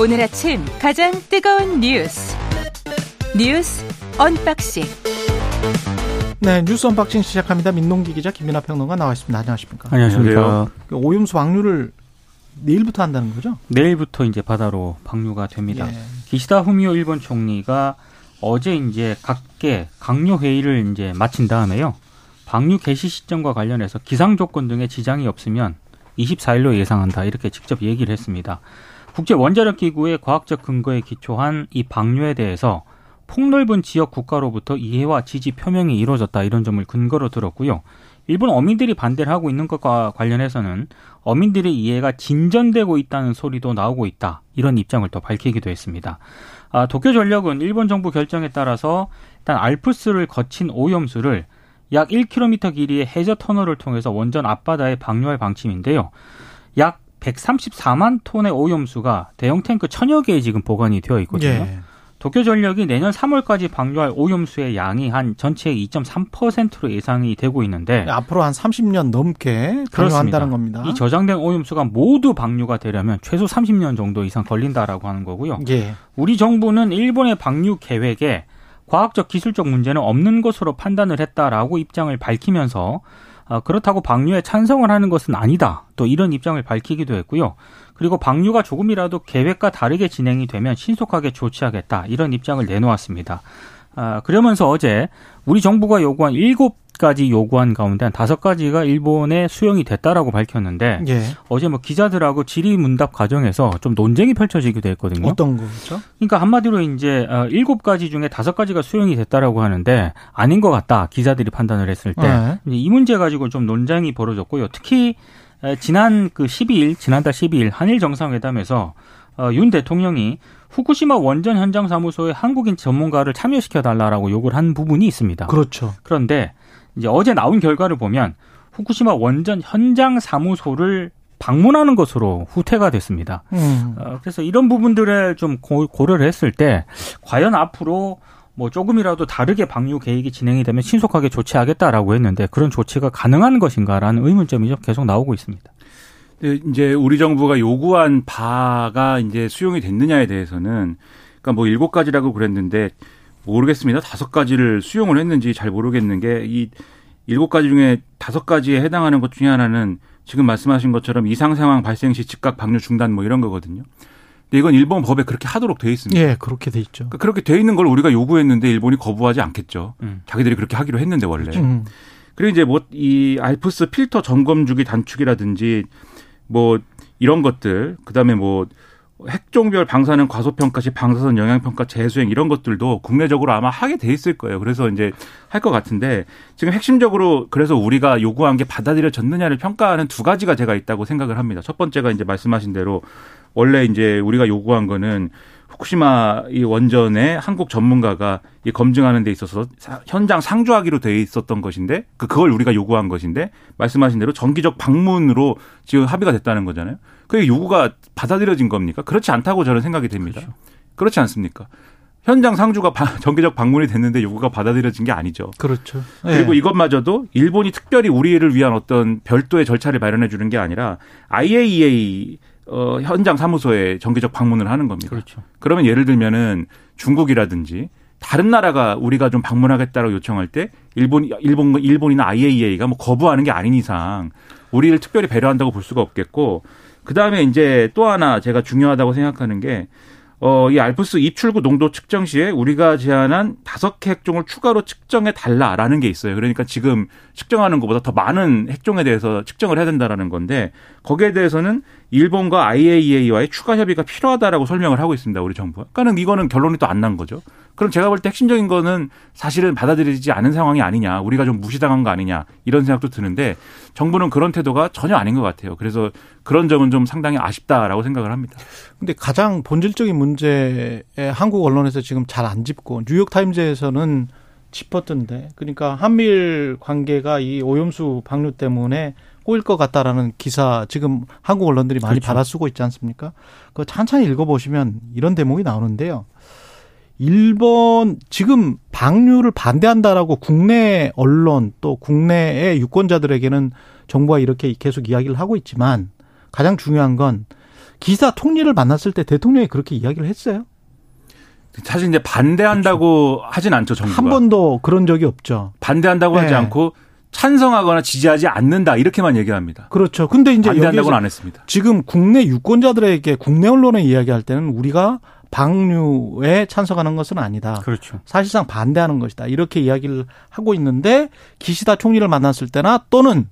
오늘 아침 가장 뜨거운 뉴스 뉴스 언박싱 네, 뉴스 언박싱 시작합니다. 민동기 기자 김민하 평론가 나와 있습니다. 안녕하십니까? 안녕하십니까. 그 오염수 방류를 내일부터 한다는 거죠? 내일부터 이제 바다로 방류가 됩니다. 예. 기시다 후미오 일본 총리가 어제 이제 관계 각료 회의를 이제 마친 다음에요. 방류 개시 시점과 관련해서 기상 조건 등의 지장이 없으면 24일로 예상한다 이렇게 직접 얘기를 했습니다. 국제 원자력 기구의 과학적 근거에 기초한 이 방류에 대해서 폭넓은 지역 국가로부터 이해와 지지 표명이 이루어졌다 이런 점을 근거로 들었고요. 일본 어민들이 반대를 하고 있는 것과 관련해서는 어민들의 이해가 진전되고 있다는 소리도 나오고 있다. 이런 입장을 또 밝히기도 했습니다. 아, 도쿄 전력은 일본 정부 결정에 따라서 일단 알프스를 거친 오염수를 약 1km 길이의 해저 터널을 통해서 원전 앞바다에 방류할 방침인데요. 약 134만 톤의 오염수가 대형 탱크 천여 개에 지금 보관이 되어 있거든요. 예. 도쿄전력이 내년 3월까지 방류할 오염수의 양이 한 전체의 2.3%로 예상이 되고 있는데 앞으로 한 30년 넘게 방류한다는 겁니다. 이 저장된 오염수가 모두 방류가 되려면 최소 30년 정도 이상 걸린다라고 하는 거고요. 예. 우리 정부는 일본의 방류 계획에 과학적 기술적 문제는 없는 것으로 판단을 했다라고 입장을 밝히면서 어, 그렇다고 방류에 찬성을 하는 것은 아니다. 또 이런 입장을 밝히기도 했고요. 그리고 방류가 조금이라도 계획과 다르게 진행이 되면 신속하게 조치하겠다. 이런 입장을 내놓았습니다. 아, 그러면서 어제 우리 정부가 요구한 일곱 가지 요구한 가운데 한 다섯 가지가 일본에 수용이 됐다라고 밝혔는데 예. 어제 뭐 기자들하고 질의 문답 과정에서 좀 논쟁이 펼쳐지기도 했거든요. 어떤 거죠? 그러니까 한마디로 이제 어, 일곱 가지 중에 다섯 가지가 수용이 됐다라고 하는데 아닌 것 같다 기자들이 판단을 했을 때 네. 이 문제 가지고 좀 논쟁이 벌어졌고요. 특히 에, 지난 그 12일 지난달 12일 한일 정상회담에서 어, 윤 대통령이 후쿠시마 원전 현장 사무소에 한국인 전문가를 참여시켜 달라라고 요구를 한 부분이 있습니다. 그렇죠. 그런데 이제 어제 나온 결과를 보면 후쿠시마 원전 현장 사무소를 방문하는 것으로 후퇴가 됐습니다. 음. 어, 그래서 이런 부분들을 좀 고, 고려를 했을 때 과연 앞으로 뭐 조금이라도 다르게 방류 계획이 진행이 되면 신속하게 조치하겠다라고 했는데 그런 조치가 가능한 것인가라는 의문점이 좀 계속 나오고 있습니다. 네, 이제 우리 정부가 요구한 바가 이제 수용이 됐느냐에 대해서는 그러니까 뭐 일곱 가지라고 그랬는데 모르겠습니다. 다섯 가지를 수용을 했는지 잘 모르겠는 게 이 일곱 가지 중에 다섯 가지에 해당하는 것 중에 하나는 지금 말씀하신 것처럼 이상 상황 발생 시 즉각 방류 중단 뭐 이런 거거든요. 근데 이건 일본 법에 그렇게 하도록 돼 있습니다. 예, 그렇게 돼 있죠. 그러니까 그렇게 돼 있는 걸 우리가 요구했는데 일본이 거부하지 않겠죠. 음. 자기들이 그렇게 하기로 했는데 원래. 음. 그리고 이제 뭐 이 알프스 필터 점검 주기 단축이라든지 뭐 이런 것들 그다음에 뭐 핵종별 방사능 과소평가 시 방사선 영향평가 재수행 이런 것들도 국내적으로 아마 하게 돼 있을 거예요. 그래서 이제 할 것 같은데 지금 핵심적으로 그래서 우리가 요구한 게 받아들여졌느냐를 평가하는 두 가지가 제가 있다고 생각을 합니다. 첫 번째가 이제 말씀하신 대로 원래 이제 우리가 요구한 거는 후쿠시마 이 원전의 한국 전문가가 이 검증하는 데 있어서 사- 현장 상주하기로 돼 있었던 것인데 그 그걸 우리가 요구한 것인데 말씀하신 대로 정기적 방문으로 지금 합의가 됐다는 거잖아요. 그게 요구가 받아들여진 겁니까? 그렇지 않다고 저는 생각이 됩니다. 그렇지 않습니까? 현장 상주가 바- 정기적 방문이 됐는데 요구가 받아들여진 게 아니죠. 그렇죠. 예. 그리고 이것마저도 일본이 특별히 우리를 위한 어떤 별도의 절차를 마련해 주는 게 아니라 IAEA 어, 현장 사무소에 정기적 방문을 하는 겁니다. 그렇죠. 그러면 예를 들면은 중국이라든지 다른 나라가 우리가 좀 방문하겠다고 요청할 때 일본 일본 일본이나 IAEA가 뭐 거부하는 게 아닌 이상 우리를 특별히 배려한다고 볼 수가 없겠고 그다음에 이제 또 하나 제가 중요하다고 생각하는 게 어, 이 알프스 입출구 농도 측정 시에 우리가 제안한 다섯 개 핵종을 추가로 측정해 달라라는 게 있어요. 그러니까 지금 측정하는 것보다 더 많은 핵종에 대해서 측정을 해야 된다라는 건데 거기에 대해서는 일본과 IAEA와의 추가 협의가 필요하다라고 설명을 하고 있습니다. 우리 정부가. 그러니까는 이거는 결론이 또 안 난 거죠. 그럼 제가 볼 때 핵심적인 거는 사실은 받아들이지 않은 상황이 아니냐, 우리가 좀 무시당한 거 아니냐 이런 생각도 드는데 정부는 그런 태도가 전혀 아닌 것 같아요. 그래서 그런 점은 좀 상당히 아쉽다라고 생각을 합니다. 근데 가장 본질적인 문제에 한국 언론에서 지금 잘 안 짚고 뉴욕 타임즈에서는 짚었던데 그러니까 한미일 관계가 이 오염수 방류 때문에 꼬일 것 같다라는 기사 지금 한국 언론들이 많이 그렇죠. 받아 쓰고 있지 않습니까? 그 천천히 읽어보시면 이런 대목이 나오는데요. 일본 지금 방류를 반대한다라고 국내 언론 또 국내의 유권자들에게는 정부가 이렇게 계속 이야기를 하고 있지만 가장 중요한 건 기사 통리를 만났을 때 대통령이 그렇게 이야기를 했어요. 사실 이제 반대한다고 하진 않죠 정부가. 한 번도 그런 적이 없죠. 반대한다고 하지 네. 않고 찬성하거나 지지하지 않는다 이렇게만 얘기합니다. 그렇죠. 근데 이제 반대한다고는 안 했습니다. 지금 국내 유권자들에게 국내 언론에 이야기할 때는 우리가 방류에 찬성하는 것은 아니다. 그렇죠. 사실상 반대하는 것이다. 이렇게 이야기를 하고 있는데 기시다 총리를 만났을 때나 또는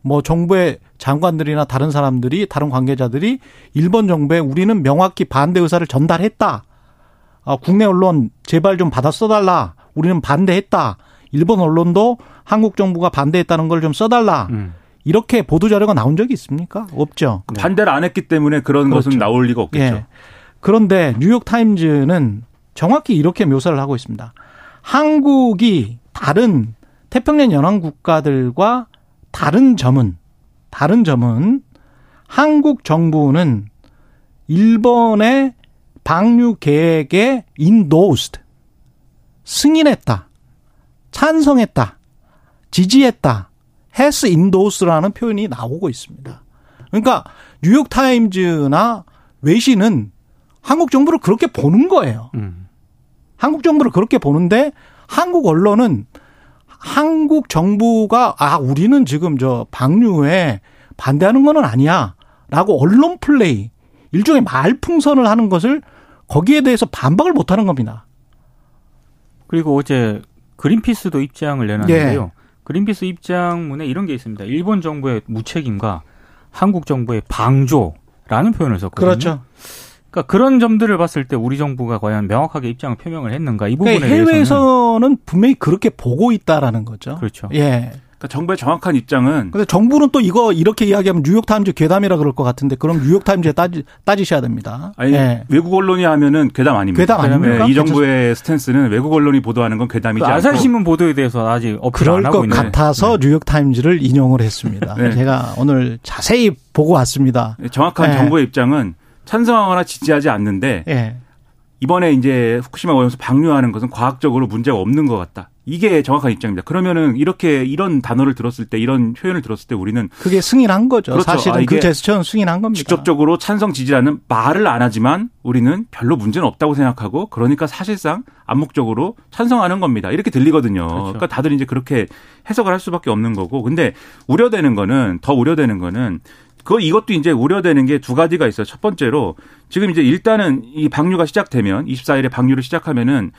뭐 정부의 장관들이나 다른 사람들이 다른 관계자들이 일본 정부에 우리는 명확히 반대 의사를 전달했다. 아, 국내 언론 제발 좀 받아 써달라. 우리는 반대했다. 일본 언론도 한국 정부가 반대했다는 걸 좀 써달라. 음. 이렇게 보도 자료가 나온 적이 있습니까? 없죠. 반대를 안 했기 때문에 그런 그렇죠. 것은 나올 리가 없겠죠. 예. 그런데 뉴욕 타임즈는 정확히 이렇게 묘사를 하고 있습니다. 한국이 다른 태평양 연안 국가들과 다른 점은 다른 점은 한국 정부는 일본의 방류 계획에 endorsed 승인했다. 찬성했다. 지지했다. has endorsed라는 표현이 나오고 있습니다. 그러니까 뉴욕 타임즈나 외신은 한국 정부를 그렇게 보는 거예요. 음. 한국 정부를 그렇게 보는데 한국 언론은 한국 정부가 아 우리는 지금 저 방류에 반대하는 거는 아니야라고 언론 플레이 일종의 말풍선을 하는 것을 거기에 대해서 반박을 못 하는 겁니다. 그리고 어제 그린피스도 입장을 내놨는데요. 예. 그린피스 입장문에 이런 게 있습니다. 일본 정부의 무책임과 한국 정부의 방조라는 표현을 썼거든요. 그렇죠. 그러니까 그런 점들을 봤을 때 우리 정부가 과연 명확하게 입장을 표명을 했는가 이 부분에 그러니까 대해서는 해외에서는 분명히 그렇게 보고 있다라는 거죠. 그렇죠. 예. 그러니까 정부의 정확한 입장은 근데 정부는 또 이거 이렇게 이야기하면 뉴욕타임즈 괴담이라 그럴 것 같은데 그럼 뉴욕타임즈에 따지, 따지셔야 됩니다. 아니 예. 외국 언론이 하면은 괴담 아닙니다. 괴담 아닙니까? 네, 이 정부의 스탠스는 외국 언론이 보도하는 건 괴담이지 그 않고 아사히신문 보도에 대해서 아직 어필 그럴 안 하고 것 있는 같아서 뉴욕타임즈를 인용을 했습니다. 네. 제가 오늘 자세히 보고 왔습니다. 정확한 네. 정부의 입장은 찬성하거나 지지하지 않는데 예. 이번에 이제 후쿠시마 오염수 방류하는 것은 과학적으로 문제가 없는 것 같다. 이게 정확한 입장입니다. 그러면은 이렇게 이런 단어를 들었을 때 이런 표현을 들었을 때 우리는 그게 승인한 거죠. 그렇죠. 사실은 아, 그 제스처는 승인한 겁니다. 직접적으로 찬성 지지라는 말을 안 하지만 우리는 별로 문제는 없다고 생각하고 그러니까 사실상 암묵적으로 찬성하는 겁니다. 이렇게 들리거든요. 그렇죠. 그러니까 다들 이제 그렇게 해석을 할 수밖에 없는 거고. 근데 우려되는 거는 더 우려되는 거는 그 이것도 이제 우려되는 게 두 가지가 있어요. 첫 번째로 지금 이제 일단은 이 방류가 시작되면 24일에 방류를 시작하면은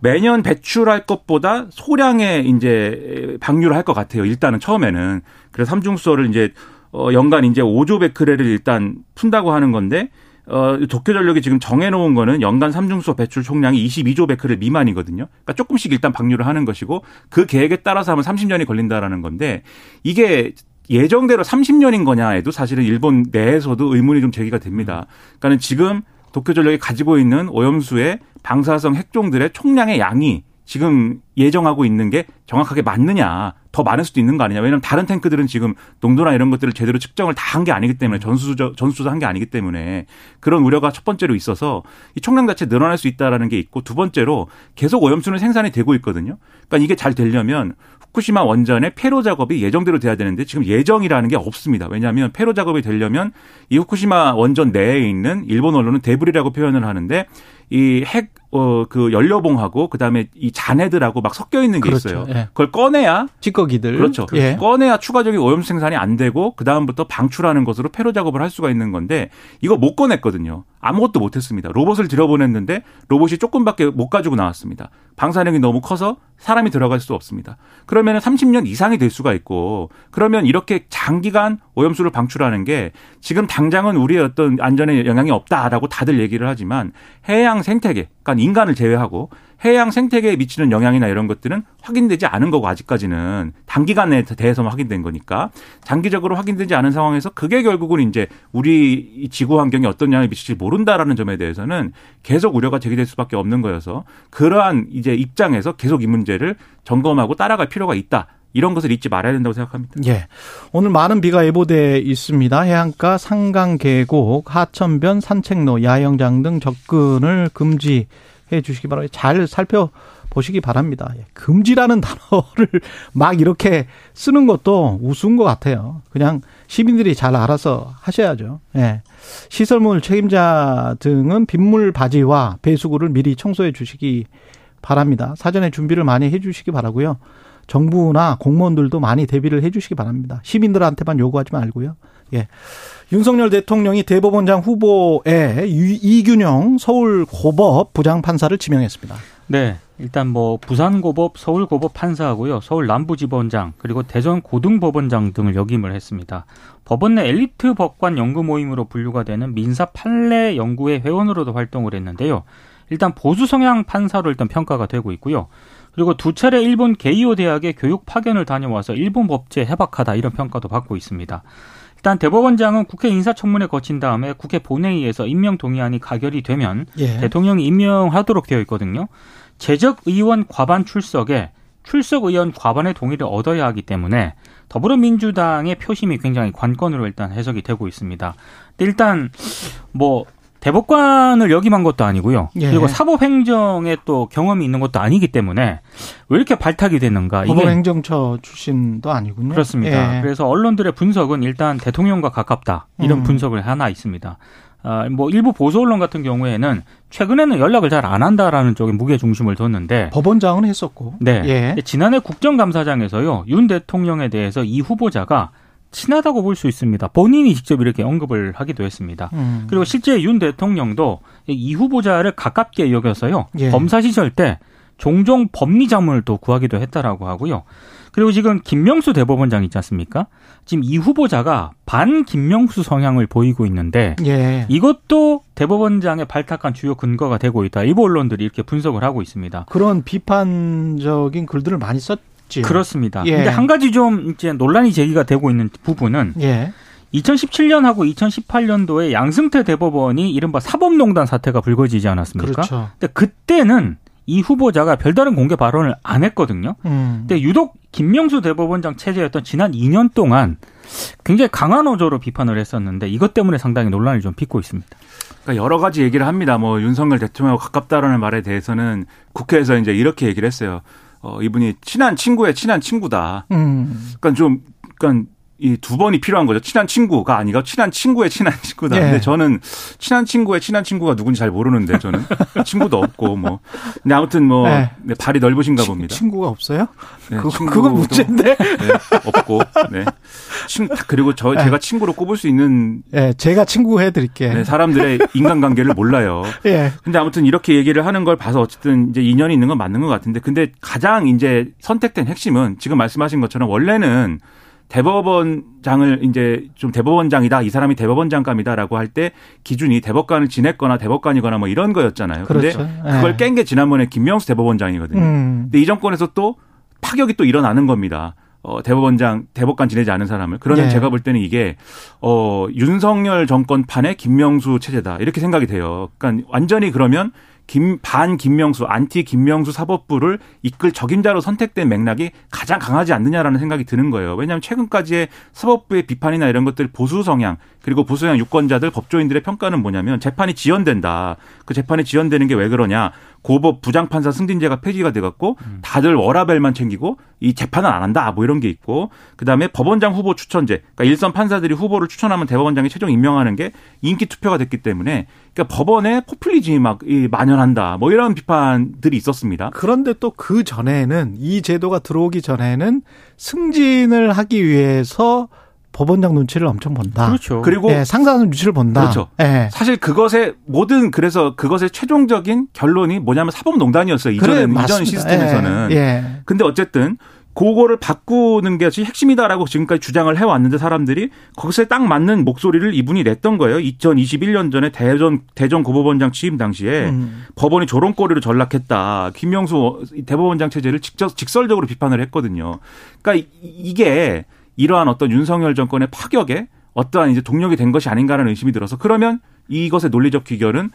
매년 배출할 것보다 소량의 이제 방류를 할 것 같아요. 일단은 처음에는. 그래서 삼중수소를 이제 어 연간 이제 5조 베크렐을 일단 푼다고 하는 건데 어 도쿄전력이 지금 정해 놓은 거는 연간 삼중수소 배출 총량이 22조 베크렐 미만이거든요. 그러니까 조금씩 일단 방류를 하는 것이고 그 계획에 따라서 하면 30년이 걸린다라는 건데 이게 예정대로 30년인 거냐에도 사실은 일본 내에서도 의문이 좀 제기가 됩니다. 그러니까는 지금 도쿄 전력이 가지고 있는 오염수의 방사성 핵종들의 총량의 양이 지금 예정하고 있는 게 정확하게 맞느냐 더 많을 수도 있는 거 아니냐 왜냐하면 다른 탱크들은 지금 농도나 이런 것들을 제대로 측정을 다 한 게 아니기 때문에 전수조 전수조사 한 게 아니기 때문에 그런 우려가 첫 번째로 있어서 이 총량 자체 늘어날 수 있다라는 게 있고 두 번째로 계속 오염수는 생산이 되고 있거든요. 그러니까 이게 잘 되려면 후쿠시마 원전의 폐로 작업이 예정대로 돼야 되는데 지금 예정이라는 게 없습니다. 왜냐하면 폐로 작업이 되려면 이 후쿠시마 원전 내에 있는 일본 언론은 데브리라고 표현을 하는데 이 핵 어 그 연료봉하고 그다음에 이 잔해들하고 막 섞여 있는 게 그렇죠. 있어요. 예. 그걸 꺼내야 찌꺼기들. 그렇죠. 예. 꺼내야 추가적인 오염수 생산이 안 되고 그 다음부터 방출하는 것으로 폐로 작업을 할 수가 있는 건데 이거 못 꺼냈거든요. 아무것도 못했습니다. 로봇을 들여보냈는데 로봇이 조금밖에 못 가지고 나왔습니다. 방사능이 너무 커서 사람이 들어갈 수 없습니다. 그러면 30년 이상이 될 수가 있고 그러면 이렇게 장기간 오염수를 방출하는 게 지금 당장은 우리의 어떤 안전에 영향이 없다라고 다들 얘기를 하지만 해양 생태계, 그러니까 인간을 제외하고 해양 생태계에 미치는 영향이나 이런 것들은 확인되지 않은 거고 아직까지는 단기간에 대해서만 확인된 거니까 장기적으로 확인되지 않은 상황에서 그게 결국은 이제 우리 이 지구 환경에 어떤 영향을 미칠지 모 른다라는 점에 대해서는 계속 우려가 제기될 수밖에 없는 거여서 그러한 이제 입장에서 계속 이 문제를 점검하고 따라갈 필요가 있다. 이런 것을 잊지 말아야 된다고 생각합니다. 예. 오늘 많은 비가 예보돼 있습니다. 해안가, 상강 계곡, 하천변, 산책로, 야영장 등 접근을 금지 해 주시기 바랍니다. 잘 살펴 보시기 바랍니다. 예, 금지라는 단어를 막 이렇게 쓰는 것도 우스운 것 같아요. 그냥 시민들이 잘 알아서 하셔야죠. 예. 시설물 책임자 등은 빗물 바지와 배수구를 미리 청소해 주시기 바랍니다. 사전에 준비를 많이 해 주시기 바라고요. 정부나 공무원들도 많이 대비를 해 주시기 바랍니다. 시민들한테만 요구하지 말고요. 예. 윤석열 대통령이 대법원장 후보에 이균영 서울 고법 부장판사를 지명했습니다. 네. 일단 뭐 부산고법, 서울고법 판사하고요. 서울 남부지법원장 그리고 대전 고등법원장 등을 역임을 했습니다. 법원 내 엘리트 법관 연구 모임으로 분류가 되는 민사 판례 연구회 회원으로도 활동을 했는데요. 일단 보수 성향 판사로 일단 평가가 되고 있고요. 그리고 두 차례 일본 게이오 대학의 교육 파견을 다녀와서 일본 법제 해박하다 이런 평가도 받고 있습니다. 일단 대법원장은 국회 인사청문회 거친 다음에 국회 본회의에서 임명 동의안이 가결이 되면 예. 대통령이 임명하도록 되어 있거든요. 재적 의원 과반 출석에 출석 의원 과반의 동의를 얻어야 하기 때문에 더불어민주당의 표심이 굉장히 관건으로 일단 해석이 되고 있습니다. 일단 뭐 대법관을 역임한 것도 아니고요. 예. 그리고 사법행정에 또 경험이 있는 것도 아니기 때문에 왜 이렇게 발탁이 됐는가? 법원행정처 출신도 아니군요. 그렇습니다. 예. 그래서 언론들의 분석은 일단 대통령과 가깝다 이런 음. 분석을 하나 있습니다. 아, 뭐 일부 보수 언론 같은 경우에는 최근에는 연락을 잘 안 한다라는 쪽에 무게 중심을 뒀는데 법원장은 했었고, 네, 예. 지난해 국정감사장에서요 윤 대통령에 대해서 이 후보자가 친하다고 볼 수 있습니다. 본인이 직접 이렇게 언급을 하기도 했습니다. 음. 그리고 실제 윤 대통령도 이 후보자를 가깝게 여겨서요. 예. 검사 시절 때 종종 법리 자문을 또 구하기도 했다라고 하고요. 그리고 지금 김명수 대법원장 있지 않습니까? 지금 이 후보자가 반 김명수 성향을 보이고 있는데 예. 이것도 대법원장의 발탁한 주요 근거가 되고 있다. 일부 언론들이 이렇게 분석을 하고 있습니다. 그런 비판적인 글들을 많이 썼 있지. 그렇습니다. 예. 근데 한 가지 좀 이제 논란이 제기가 되고 있는 부분은 예. 2017년하고 2018년도에 양승태 대법원이 이른바 사법농단 사태가 불거지지 않았습니까? 그렇죠. 근데 그때는 이 후보자가 별다른 공개 발언을 안 했거든요. 음. 근데 유독 김명수 대법원장 체제였던 지난 2년 동안 굉장히 강한 어조로 비판을 했었는데 이것 때문에 상당히 논란을 좀 빚고 있습니다. 그러니까 여러 가지 얘기를 합니다. 뭐 윤석열 대통령하고 가깝다라는 말에 대해서는 국회에서 이제 이렇게 얘기를 했어요. 어, 이분이 친한 친구의 친한 친구다. 음. 그러니까 좀, 그러니까 이 두 번이 필요한 거죠. 친한 친구가 아니고 친한 친구의 친한 친구다. 예. 근데 저는 친한 친구의 친한 친구가 누군지 잘 모르는데 저는 친구도 없고 뭐. 근데 아무튼 뭐 네. 네, 발이 넓으신가 치, 봅니다. 친구가 없어요? 네, 그, 그건 문제인데. 네, 없고. 네. 친, 그리고 저 네. 제가 친구로 꼽을 수 있는. 네, 제가 친구 해 드릴게. 네, 사람들의 인간관계를 몰라요. 예. 네. 근데 아무튼 이렇게 얘기를 하는 걸 봐서 어쨌든 이제 인연이 있는 건 맞는 것 같은데, 근데 가장 이제 선택된 핵심은 지금 말씀하신 것처럼 원래는 대법원장을 이제 좀 대법원장이다 이 사람이 대법원장감이다라고 할 때 기준이 대법관을 지냈거나 대법관이거나 뭐 이런 거였잖아요. 그런데 그렇죠. 그걸 깬 게 지난번에 김명수 대법원장이거든요. 음. 근데 이 정권에서 또 파격이 또 일어나는 겁니다. 어, 대법원장, 대법관 지내지 않은 사람을. 그러면 네. 제가 볼 때는 이게, 어, 윤석열 정권 판의 김명수 체제다. 이렇게 생각이 돼요. 그러니까 완전히 그러면 김, 반 김명수, 안티 김명수 사법부를 이끌 적임자로 선택된 맥락이 가장 강하지 않느냐라는 생각이 드는 거예요. 왜냐하면 최근까지의 사법부의 비판이나 이런 것들 보수 성향 그리고 보수 성향 유권자들 법조인들의 평가는 뭐냐면 재판이 지연된다. 그 재판이 지연되는 게 왜 그러냐. 고법 부장판사 승진제가 폐지가 돼갖고 음. 다들 워라벨만 챙기고 이 재판은 안 한다 뭐 이런 게 있고 그다음에 법원장 후보 추천제 그러니까 일선 판사들이 후보를 추천하면 대법원장이 최종 임명하는 게 인기 투표가 됐기 때문에 그러니까 법원에 포퓰리즘이 막 만연한다 뭐 이런 비판들이 있었습니다. 그런데 또 그 전에는 이 제도가 들어오기 전에는 승진을 하기 위해서 법원장 눈치를 엄청 본다. 그렇죠. 그리고 예, 상사는 눈치를 본다. 그렇죠. 예. 사실 그것의 모든 그래서 그것의 최종적인 결론이 뭐냐면 사법농단이었어요. 이전에 그래, 이전 시스템에서는. 예, 예. 근데 어쨌든 그거를 바꾸는 게 핵심이다라고 지금까지 주장을 해왔는데 사람들이 거기서 딱 맞는 목소리를 이분이 냈던 거예요. 2021년 전에 대전 대전 고법원장 취임 당시에 음. 법원이 조롱거리로 전락했다. 김명수 대법원장 체제를 직접 직설적으로 비판을 했거든요. 그러니까 이게 이러한 어떤 윤석열 정권의 파격에 어떠한 이제 동력이 된 것이 아닌가라는 의심이 들어서 그러면 이것의 논리적 귀결은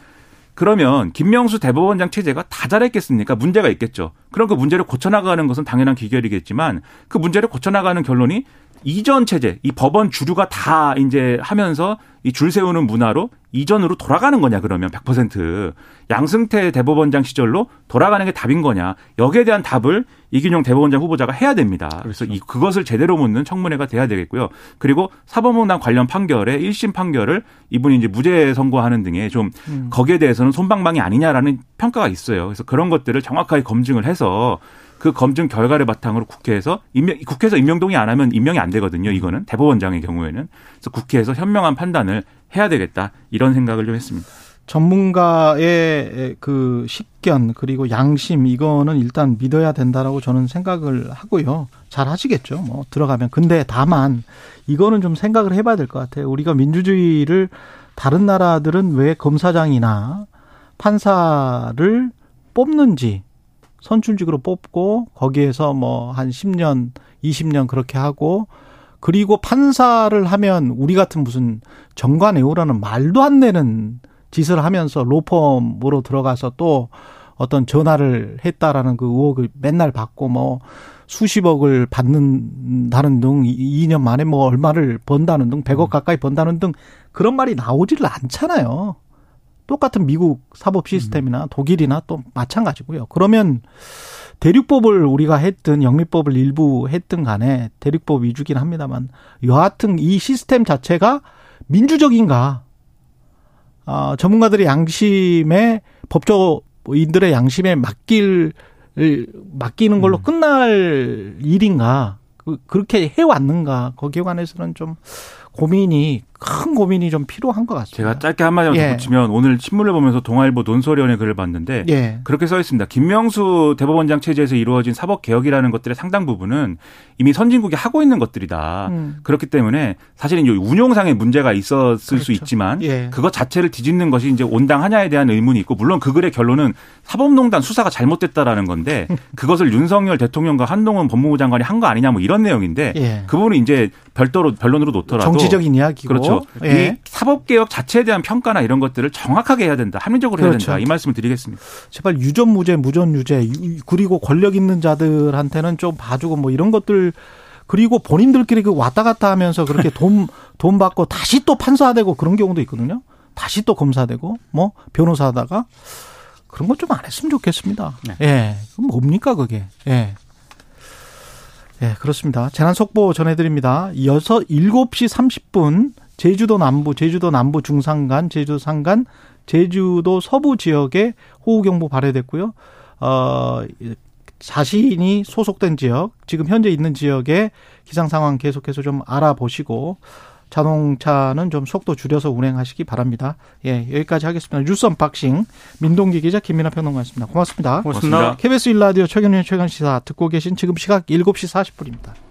그러면 김명수 대법원장 체제가 다 잘했겠습니까? 문제가 있겠죠. 그럼 그 문제를 고쳐나가는 것은 당연한 귀결이겠지만 그 문제를 고쳐나가는 결론이 이전 체제, 이 법원 주류가 다 이제 하면서 이 줄 세우는 문화로 이전으로 돌아가는 거냐 그러면 100% 양승태 대법원장 시절로 돌아가는 게 답인 거냐 여기에 대한 답을 이균용 대법원장 후보자가 해야 됩니다. 그래서 이 그것을 제대로 묻는 청문회가 돼야 되겠고요. 그리고 사법농단 관련 판결에 1심 판결을 이분이 이제 무죄 선고하는 등의 좀 음. 거기에 대해서는 손방망이 아니냐라는 평가가 있어요. 그래서 그런 것들을 정확하게 검증을 해서 그 검증 결과를 바탕으로 국회에서 임명, 국회에서 임명 동의 안 하면 임명이 안 되거든요. 이거는 대법원장의 경우에는 그래서 국회에서 현명한 판단을 해야 되겠다 이런 생각을 좀 했습니다. 전문가의 그 식견 그리고 양심 이거는 일단 믿어야 된다라고 저는 생각을 하고요. 잘 하시겠죠. 뭐 들어가면 근데 다만 이거는 좀 생각을 해봐야 될 것 같아요. 우리가 민주주의를 다른 나라들은 왜 검사장이나 판사를 뽑는지 선출직으로 뽑고 거기에서 뭐 한 10년, 20년 그렇게 하고 그리고 판사를 하면 우리 같은 무슨 정관애우라는 말도 안 되는 짓을 하면서 로펌으로 들어가서 또 어떤 전화를 했다라는 그 의혹을 맨날 받고 뭐 수십억을 받는다는 등 2년 만에 뭐 얼마를 번다는 등 100억 음. 가까이 번다는 등 그런 말이 나오지를 않잖아요. 똑같은 미국 사법 시스템이나 음. 독일이나 또 마찬가지고요. 그러면 대륙법을 우리가 했든 영미법을 일부 했든 간에 대륙법 위주긴 합니다만 여하튼 이 시스템 자체가 민주적인가? 아, 전문가들의 양심에 법조인들의 양심에 맡길 맡기는 걸로 음. 끝날 일인가? 그, 그렇게 해왔는가? 거기에 관해서는 좀 고민이 큰 고민이 좀 필요한 것 같습니다. 제가 짧게 한마디만 예. 덧붙이면 오늘 신문을 보면서 동아일보 논설위원회 글을 봤는데 예. 그렇게 써 있습니다. 김명수 대법원장 체제에서 이루어진 사법 개혁이라는 것들의 상당 부분은 이미 선진국이 하고 있는 것들이다. 음. 그렇기 때문에 사실은 운용상의 문제가 있었을 그렇죠. 수 있지만 예. 그것 자체를 뒤집는 것이 이제 온당하냐에 대한 의문이 있고 물론 그 글의 결론은 사법농단 수사가 잘못됐다라는 건데 그것을 윤석열 대통령과 한동훈 법무부 장관이 한 거 아니냐 뭐 이런 내용인데 예. 그 부분은 이제 별도로 변론으로 놓더라도 정치적인 이야기고 그렇죠. 예. 이 사법 개혁 자체에 대한 평가나 이런 것들을 정확하게 해야 된다. 합리적으로 그렇죠. 해야 된다. 이 말씀을 드리겠습니다. 제발 유전 무죄, 무전 유죄 그리고 권력 있는 자들한테는 좀 봐주고 뭐 이런 것들 그리고 본인들끼리 그 왔다 갔다 하면서 그렇게 돈, 돈 받고 다시 또 판사되고 그런 경우도 있거든요. 다시 또 검사되고 뭐 변호사 하다가 그런 것 좀 안 했으면 좋겠습니다. 네. 예. 그럼 뭡니까 그게. 예. 예, 그렇습니다. 재난 속보 전해드립니다. 여섯 7시 30분 제주도 남부, 제주도 남부 중산간, 제주도 산간, 제주도 서부 지역에 호우경보 발효됐고요. 어, 자신이 소속된 지역, 지금 현재 있는 지역의 기상 상황 계속해서 좀 알아보시고 자동차는 좀 속도 줄여서 운행하시기 바랍니다. 예, 여기까지 하겠습니다. 뉴스 언박싱 민동기 기자 김민하 평론가였습니다. 고맙습니다. 고맙습니다. KBS 1라디오 최경영의 최강시사 듣고 계신 지금 시각 7시 40분입니다.